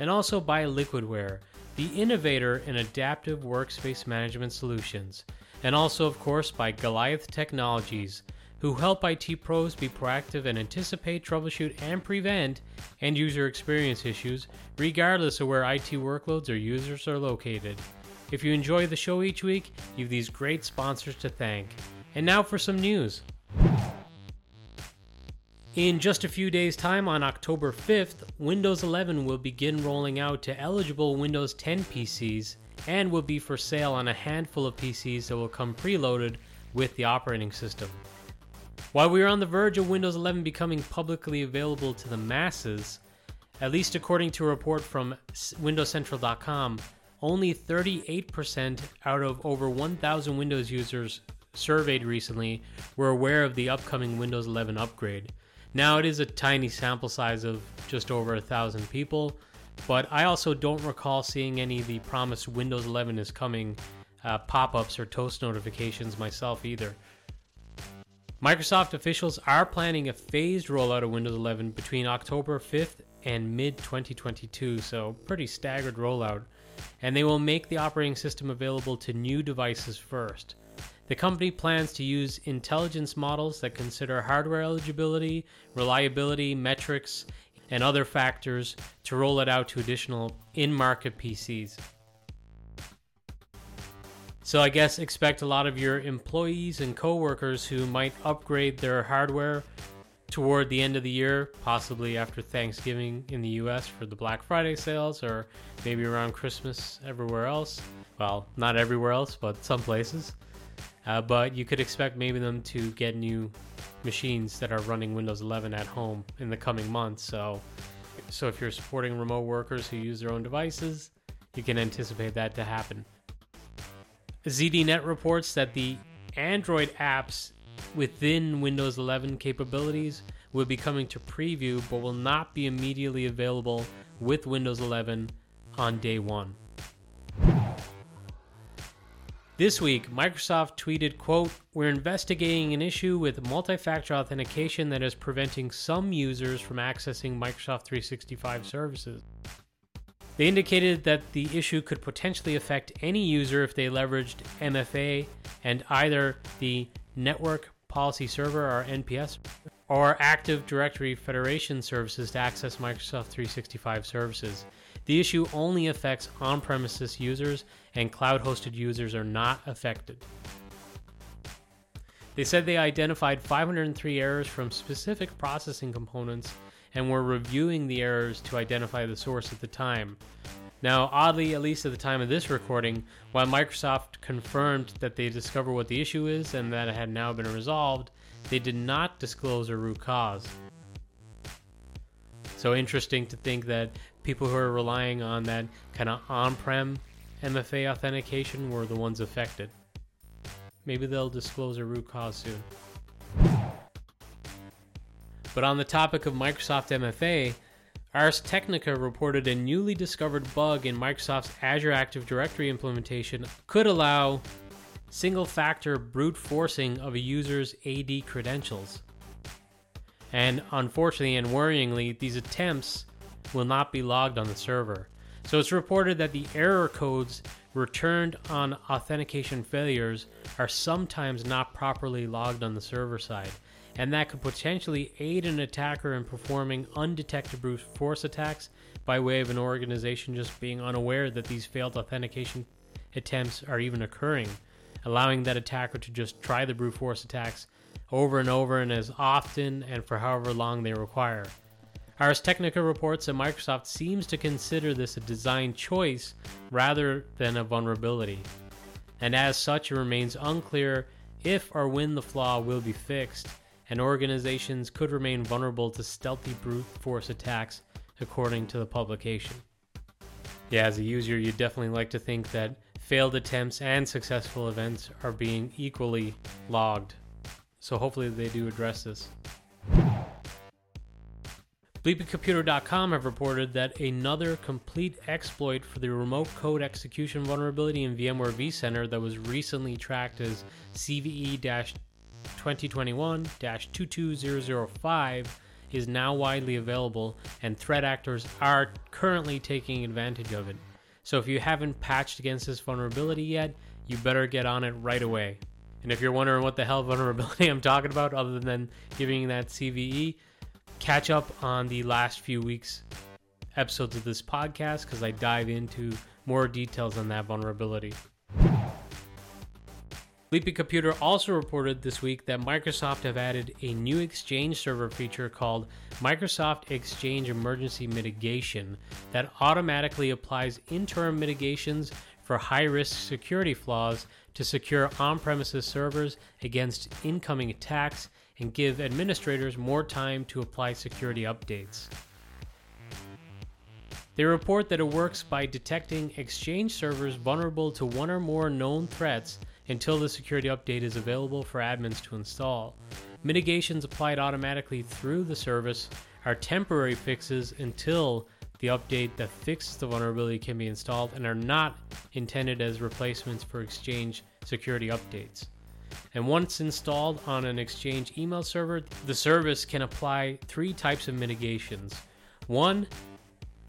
And also by Liquidware, the innovator in adaptive workspace management solutions. And also, of course, by Goliath Technologies who help IT pros be proactive and anticipate, troubleshoot, and prevent end user experience issues, regardless of where IT workloads or users are located. If you enjoy the show each week, you have these great sponsors to thank. And now for some news. In just a few days' time, on October 5th, Windows 11 will begin rolling out to eligible Windows 10 PCs and will be for sale on a handful of PCs that will come preloaded with the operating system. While we are on the verge of Windows 11 becoming publicly available to the masses, at least according to a report from WindowsCentral.com, only 38% out of over 1,000 Windows users surveyed recently were aware of the upcoming Windows 11 upgrade. Now, it is a tiny sample size of just over a thousand people, but I also don't recall seeing any of the promised Windows 11 is coming uh, pop ups or toast notifications myself either. Microsoft officials are planning a phased rollout of Windows 11 between October 5th and mid 2022, so pretty staggered rollout. And they will make the operating system available to new devices first. The company plans to use intelligence models that consider hardware eligibility, reliability, metrics, and other factors to roll it out to additional in market PCs. So I guess expect a lot of your employees and coworkers who might upgrade their hardware toward the end of the year, possibly after Thanksgiving in the US for the Black Friday sales or maybe around Christmas everywhere else. Well, not everywhere else, but some places. Uh, but you could expect maybe them to get new machines that are running Windows 11 at home in the coming months. So, so if you're supporting remote workers who use their own devices, you can anticipate that to happen. ZDNet reports that the Android apps within Windows 11 capabilities will be coming to preview but will not be immediately available with Windows 11 on day one. This week, Microsoft tweeted, quote, We're investigating an issue with multi-factor authentication that is preventing some users from accessing Microsoft 365 services. They indicated that the issue could potentially affect any user if they leveraged MFA and either the Network Policy Server or NPS or Active Directory Federation services to access Microsoft 365 services. The issue only affects on premises users, and cloud hosted users are not affected. They said they identified 503 errors from specific processing components and were reviewing the errors to identify the source at the time. Now, oddly, at least at the time of this recording, while Microsoft confirmed that they discovered what the issue is and that it had now been resolved, they did not disclose a root cause. So interesting to think that people who are relying on that kind of on-prem MFA authentication were the ones affected. Maybe they'll disclose a root cause soon. But on the topic of Microsoft MFA, Ars Technica reported a newly discovered bug in Microsoft's Azure Active Directory implementation could allow single factor brute forcing of a user's AD credentials. And unfortunately and worryingly, these attempts will not be logged on the server. So it's reported that the error codes returned on authentication failures are sometimes not properly logged on the server side and that could potentially aid an attacker in performing undetected brute force attacks by way of an organization just being unaware that these failed authentication attempts are even occurring, allowing that attacker to just try the brute force attacks over and over and as often and for however long they require. Ars Technica reports that Microsoft seems to consider this a design choice rather than a vulnerability. And as such, it remains unclear if or when the flaw will be fixed and organizations could remain vulnerable to stealthy brute force attacks, according to the publication. Yeah, as a user, you'd definitely like to think that failed attempts and successful events are being equally logged. So hopefully they do address this. BleepingComputer.com have reported that another complete exploit for the remote code execution vulnerability in VMware vCenter that was recently tracked as CVE 2021 22005 is now widely available, and threat actors are currently taking advantage of it. So if you haven't patched against this vulnerability yet, you better get on it right away. And if you're wondering what the hell vulnerability I'm talking about, other than giving that CVE, catch up on the last few weeks episodes of this podcast because I dive into more details on that vulnerability. Bleeping Computer also reported this week that Microsoft have added a new Exchange server feature called Microsoft Exchange Emergency Mitigation that automatically applies interim mitigations for high risk security flaws to secure on premises servers against incoming attacks and give administrators more time to apply security updates. They report that it works by detecting Exchange servers vulnerable to one or more known threats until the security update is available for admins to install. Mitigations applied automatically through the service are temporary fixes until the update that fixes the vulnerability can be installed and are not intended as replacements for Exchange security updates. And once installed on an Exchange email server, the service can apply three types of mitigations. One,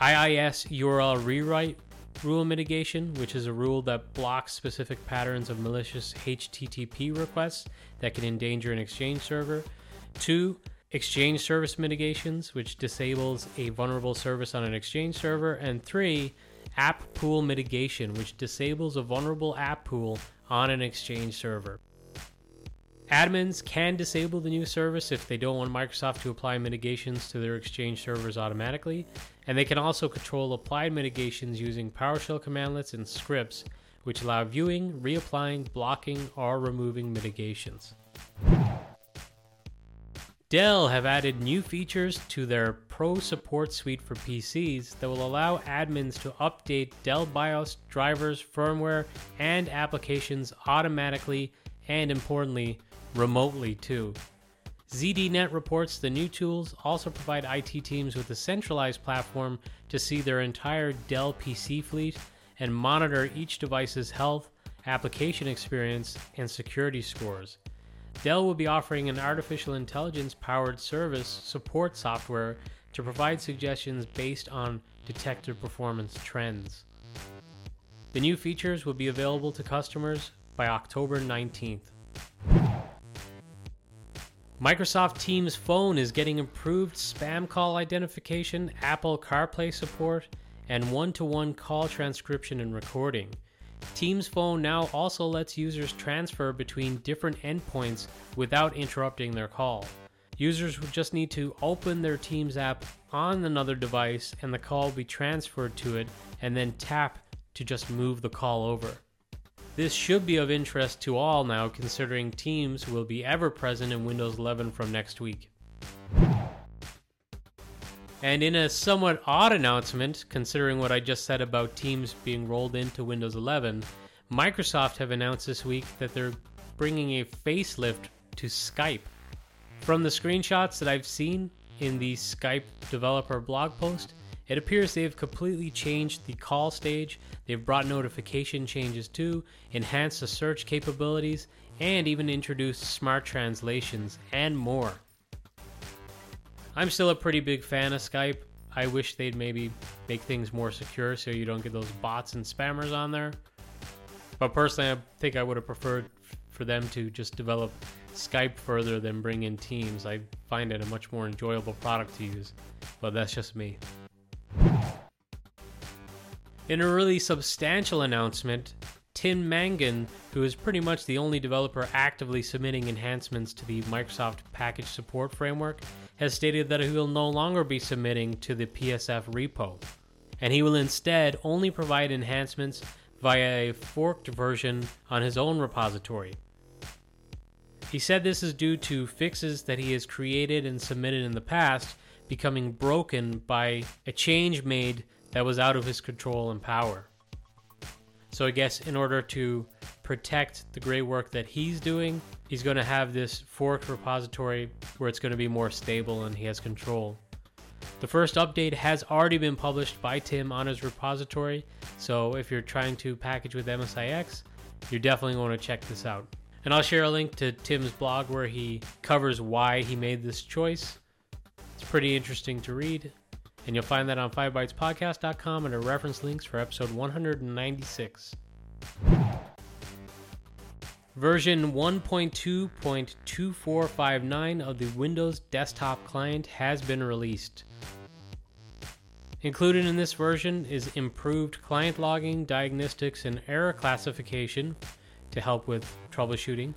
IIS URL rewrite rule mitigation, which is a rule that blocks specific patterns of malicious HTTP requests that can endanger an Exchange server. Two, Exchange service mitigations, which disables a vulnerable service on an Exchange server. And three, app pool mitigation, which disables a vulnerable app pool on an Exchange server. Admins can disable the new service if they don't want Microsoft to apply mitigations to their Exchange servers automatically, and they can also control applied mitigations using PowerShell commandlets and scripts, which allow viewing, reapplying, blocking, or removing mitigations. Dell have added new features to their Pro Support Suite for PCs that will allow admins to update Dell BIOS drivers, firmware, and applications automatically and importantly remotely too. ZDNet reports the new tools also provide IT teams with a centralized platform to see their entire Dell PC fleet and monitor each device's health, application experience, and security scores. Dell will be offering an artificial intelligence powered service support software to provide suggestions based on detected performance trends. The new features will be available to customers by October 19th. Microsoft Teams Phone is getting improved spam call identification, Apple CarPlay support, and one to one call transcription and recording. Teams Phone now also lets users transfer between different endpoints without interrupting their call. Users would just need to open their Teams app on another device and the call will be transferred to it, and then tap to just move the call over. This should be of interest to all now, considering Teams will be ever present in Windows 11 from next week. And in a somewhat odd announcement, considering what I just said about Teams being rolled into Windows 11, Microsoft have announced this week that they're bringing a facelift to Skype. From the screenshots that I've seen in the Skype developer blog post, it appears they've completely changed the call stage, they've brought notification changes too, enhanced the search capabilities, and even introduced smart translations and more. I'm still a pretty big fan of Skype. I wish they'd maybe make things more secure so you don't get those bots and spammers on there. But personally, I think I would have preferred for them to just develop Skype further than bring in Teams. I find it a much more enjoyable product to use, but that's just me. In a really substantial announcement, Tim Mangan, who is pretty much the only developer actively submitting enhancements to the Microsoft Package Support Framework, has stated that he will no longer be submitting to the PSF repo, and he will instead only provide enhancements via a forked version on his own repository. He said this is due to fixes that he has created and submitted in the past becoming broken by a change made that was out of his control and power. So I guess in order to protect the great work that he's doing, he's going to have this forked repository where it's going to be more stable and he has control. The first update has already been published by Tim on his repository, so if you're trying to package with MSIX, you're definitely going to check this out. And I'll share a link to Tim's blog where he covers why he made this choice. It's pretty interesting to read, and you'll find that on 5bytespodcast.com under reference links for episode 196. Version 1.2.2459 of the Windows desktop client has been released. Included in this version is improved client logging, diagnostics, and error classification to help with troubleshooting.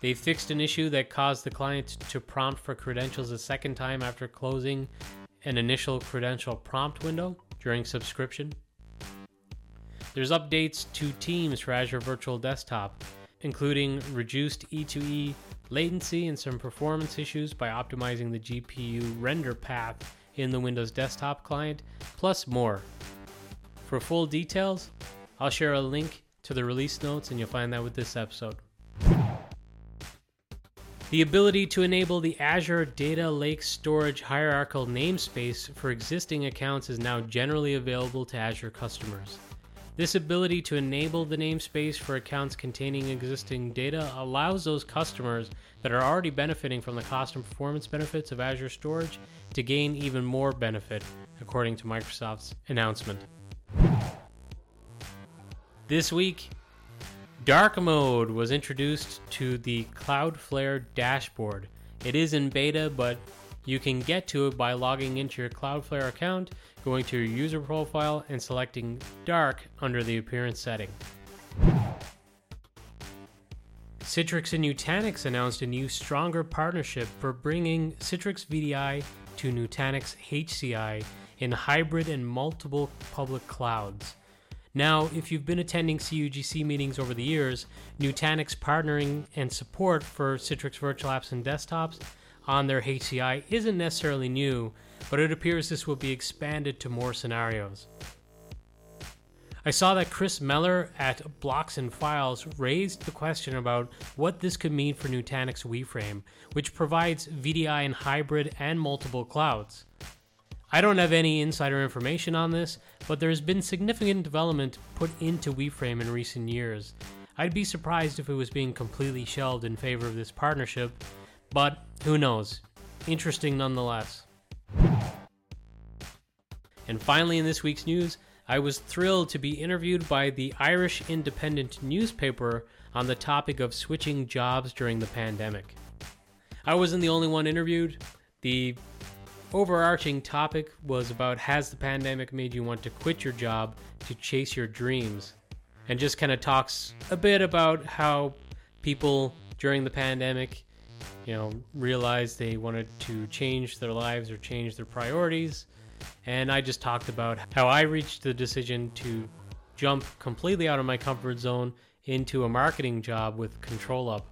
They fixed an issue that caused the client to prompt for credentials a second time after closing an initial credential prompt window during subscription. There's updates to Teams for Azure Virtual Desktop, including reduced E2E latency and some performance issues by optimizing the GPU render path in the Windows desktop client, plus more. For full details, I'll share a link to the release notes and you'll find that with this episode. The ability to enable the Azure Data Lake Storage hierarchical namespace for existing accounts is now generally available to Azure customers. This ability to enable the namespace for accounts containing existing data allows those customers that are already benefiting from the cost and performance benefits of Azure Storage to gain even more benefit, according to Microsoft's announcement. This week, Dark Mode was introduced to the Cloudflare dashboard. It is in beta, but you can get to it by logging into your Cloudflare account, going to your user profile, and selecting Dark under the appearance setting. Citrix and Nutanix announced a new, stronger partnership for bringing Citrix VDI to Nutanix HCI in hybrid and multiple public clouds. Now, if you've been attending CUGC meetings over the years, Nutanix partnering and support for Citrix virtual apps and desktops on their HCI isn't necessarily new, but it appears this will be expanded to more scenarios. I saw that Chris Mellor at Blocks and Files raised the question about what this could mean for Nutanix WeFrame, which provides VDI in hybrid and multiple clouds. I don't have any insider information on this, but there has been significant development put into WeFrame in recent years. I'd be surprised if it was being completely shelved in favor of this partnership, but who knows? Interesting nonetheless. And finally, in this week's news, I was thrilled to be interviewed by the Irish Independent newspaper on the topic of switching jobs during the pandemic. I wasn't the only one interviewed. The overarching topic was about has the pandemic made you want to quit your job to chase your dreams? And just kind of talks a bit about how people during the pandemic you know, realized they wanted to change their lives or change their priorities. And I just talked about how I reached the decision to jump completely out of my comfort zone into a marketing job with ControlUp.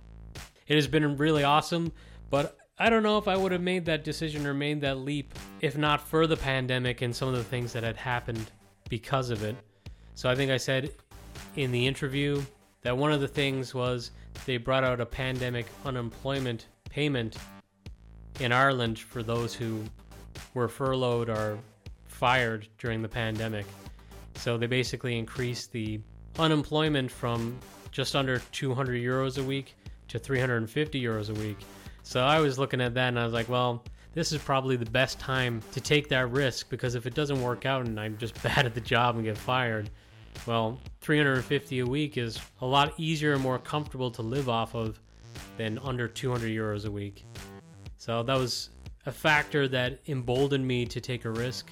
It has been really awesome, but I don't know if I would have made that decision or made that leap if not for the pandemic and some of the things that had happened because of it. So I think I said in the interview that one of the things was they brought out a pandemic unemployment payment in Ireland for those who were furloughed or fired during the pandemic. So they basically increased the unemployment from just under 200 euros a week to 350 euros a week. So I was looking at that and I was like, well, this is probably the best time to take that risk because if it doesn't work out and I'm just bad at the job and get fired, well, 350 a week is a lot easier and more comfortable to live off of than under 200 euros a week. So that was a factor that emboldened me to take a risk.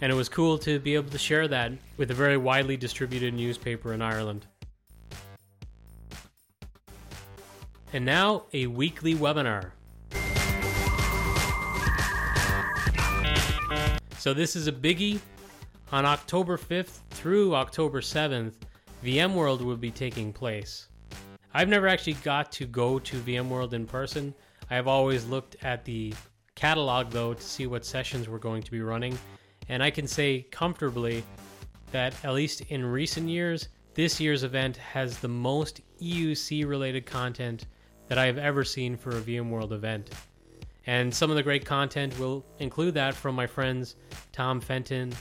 And it was cool to be able to share that with a very widely distributed newspaper in Ireland. And now, a weekly webinar. So, this is a biggie. On October 5th through October 7th, VMworld will be taking place. I've never actually got to go to VMworld in person. I have always looked at the catalog though to see what sessions we're going to be running. And I can say comfortably that, at least in recent years, this year's event has the most EUC related content that I have ever seen for a VMworld event. And some of the great content will include that from my friends Tom Fenton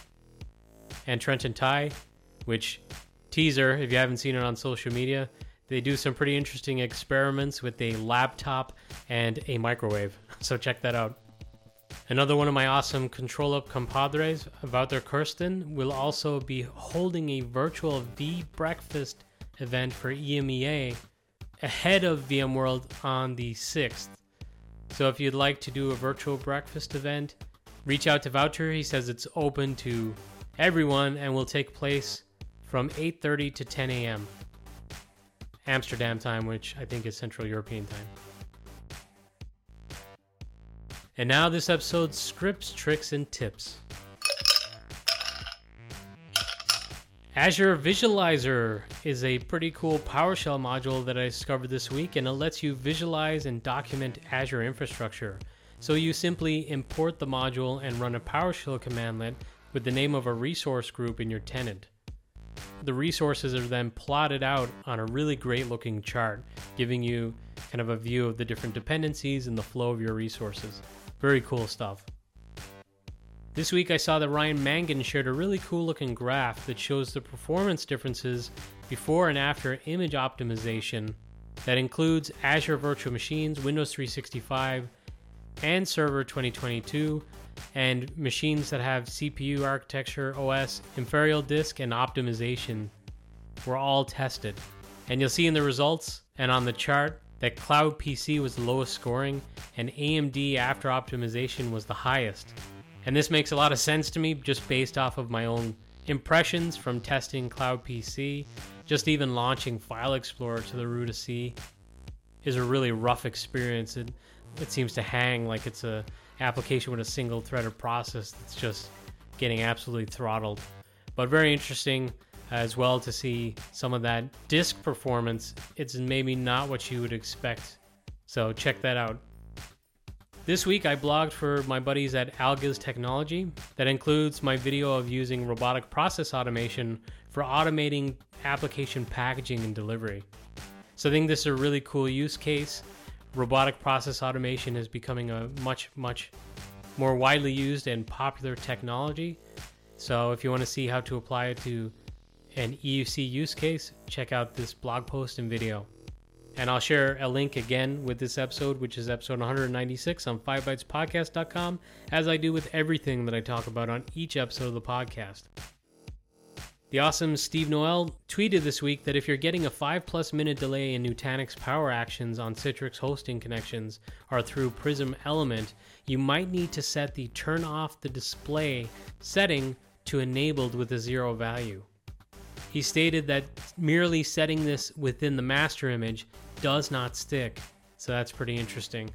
and Trentent Tye, which teaser, if you haven't seen it on social media, they do some pretty interesting experiments with a laptop and a microwave. So check that out. Another one of my awesome Control Up compadres, Wouter Kursten, will also be holding a virtual V breakfast event for EMEA ahead of VMworld on the 6th. So if you'd like to do a virtual breakfast event, reach out to Wouter. He says it's open to everyone and will take place from 8:30 to 10 a.m. Amsterdam time, which I think is Central European time. And now this episode's scripts, tricks, and tips. Azure Visualizer is a pretty cool PowerShell module that I discovered this week, and it lets you visualize and document Azure infrastructure. So you simply import the module and run a PowerShell commandlet with the name of a resource group in your tenant. The resources are then plotted out on a really great looking chart, giving you kind of a view of the different dependencies and the flow of your resources. Very cool stuff. This week I saw that Ryan Mangan shared a really cool looking graph that shows the performance differences before and after image optimization that includes Azure Virtual Machines, Windows 365, and Server 2022, and machines that have CPU architecture, OS, inferior disk, and optimization were all tested. And you'll see in the results and on the chart that Cloud PC was the lowest scoring and AMD after optimization was the highest. And this makes a lot of sense to me just based off of my own impressions from testing Cloud PC. Just even launching File Explorer to the root of C is a really rough experience. It, it seems to hang like it's a application with a single threaded process that's just getting absolutely throttled. But very interesting uh, as well to see some of that disk performance. It's maybe not what you would expect. So check that out. This week I blogged for my buddies at Algiz Technology. That includes my video of using robotic process automation for automating application packaging and delivery. So I think this is a really cool use case. Robotic process automation is becoming a much, much more widely used and popular technology. So if you want to see how to apply it to an EUC use case, check out this blog post and video. And I'll share a link again with this episode, which is episode 196 on 5bytespodcast.com, as I do with everything that I talk about on each episode of the podcast. The awesome Steve Noel tweeted this week that if you're getting a 5 plus minute delay in Nutanix power actions on Citrix hosting connections or through Prism Element, you might need to set the turn off the display setting to enabled with a zero value. He stated that merely setting this within the master image does not stick. So that's pretty interesting.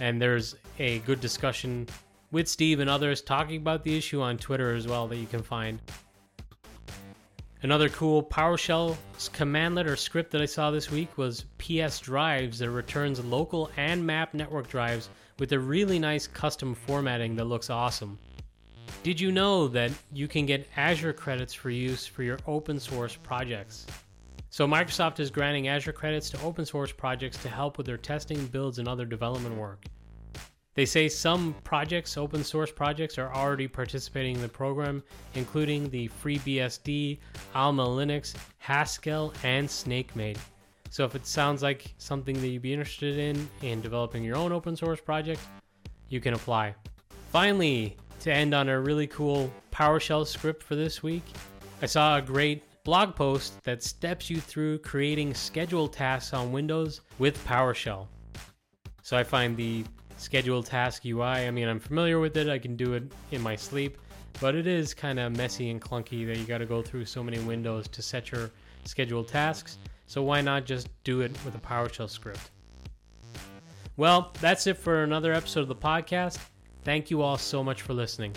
And there's a good discussion with Steve and others talking about the issue on Twitter as well that you can find. Another cool PowerShell commandlet or script that I saw this week was PS Drives that returns local and map network drives with a really nice custom formatting that looks awesome. Did you know that you can get Azure credits for use for your open source projects? So, Microsoft is granting Azure credits to open source projects to help with their testing, builds, and other development work. They say some projects, open source projects, are already participating in the program, including the FreeBSD, Alma Linux, Haskell, and Snakemake. So, if it sounds like something that you'd be interested in in developing your own open source project, you can apply. Finally, to end on a really cool PowerShell script for this week, I saw a great blog post that steps you through creating scheduled tasks on Windows with PowerShell. So I find the scheduled task UI, I mean, I'm familiar with it, I can do it in my sleep, but it is kind of messy and clunky that you got to go through so many windows to set your scheduled tasks. So why not just do it with a PowerShell script? Well, that's it for another episode of the podcast. Thank you all so much for listening.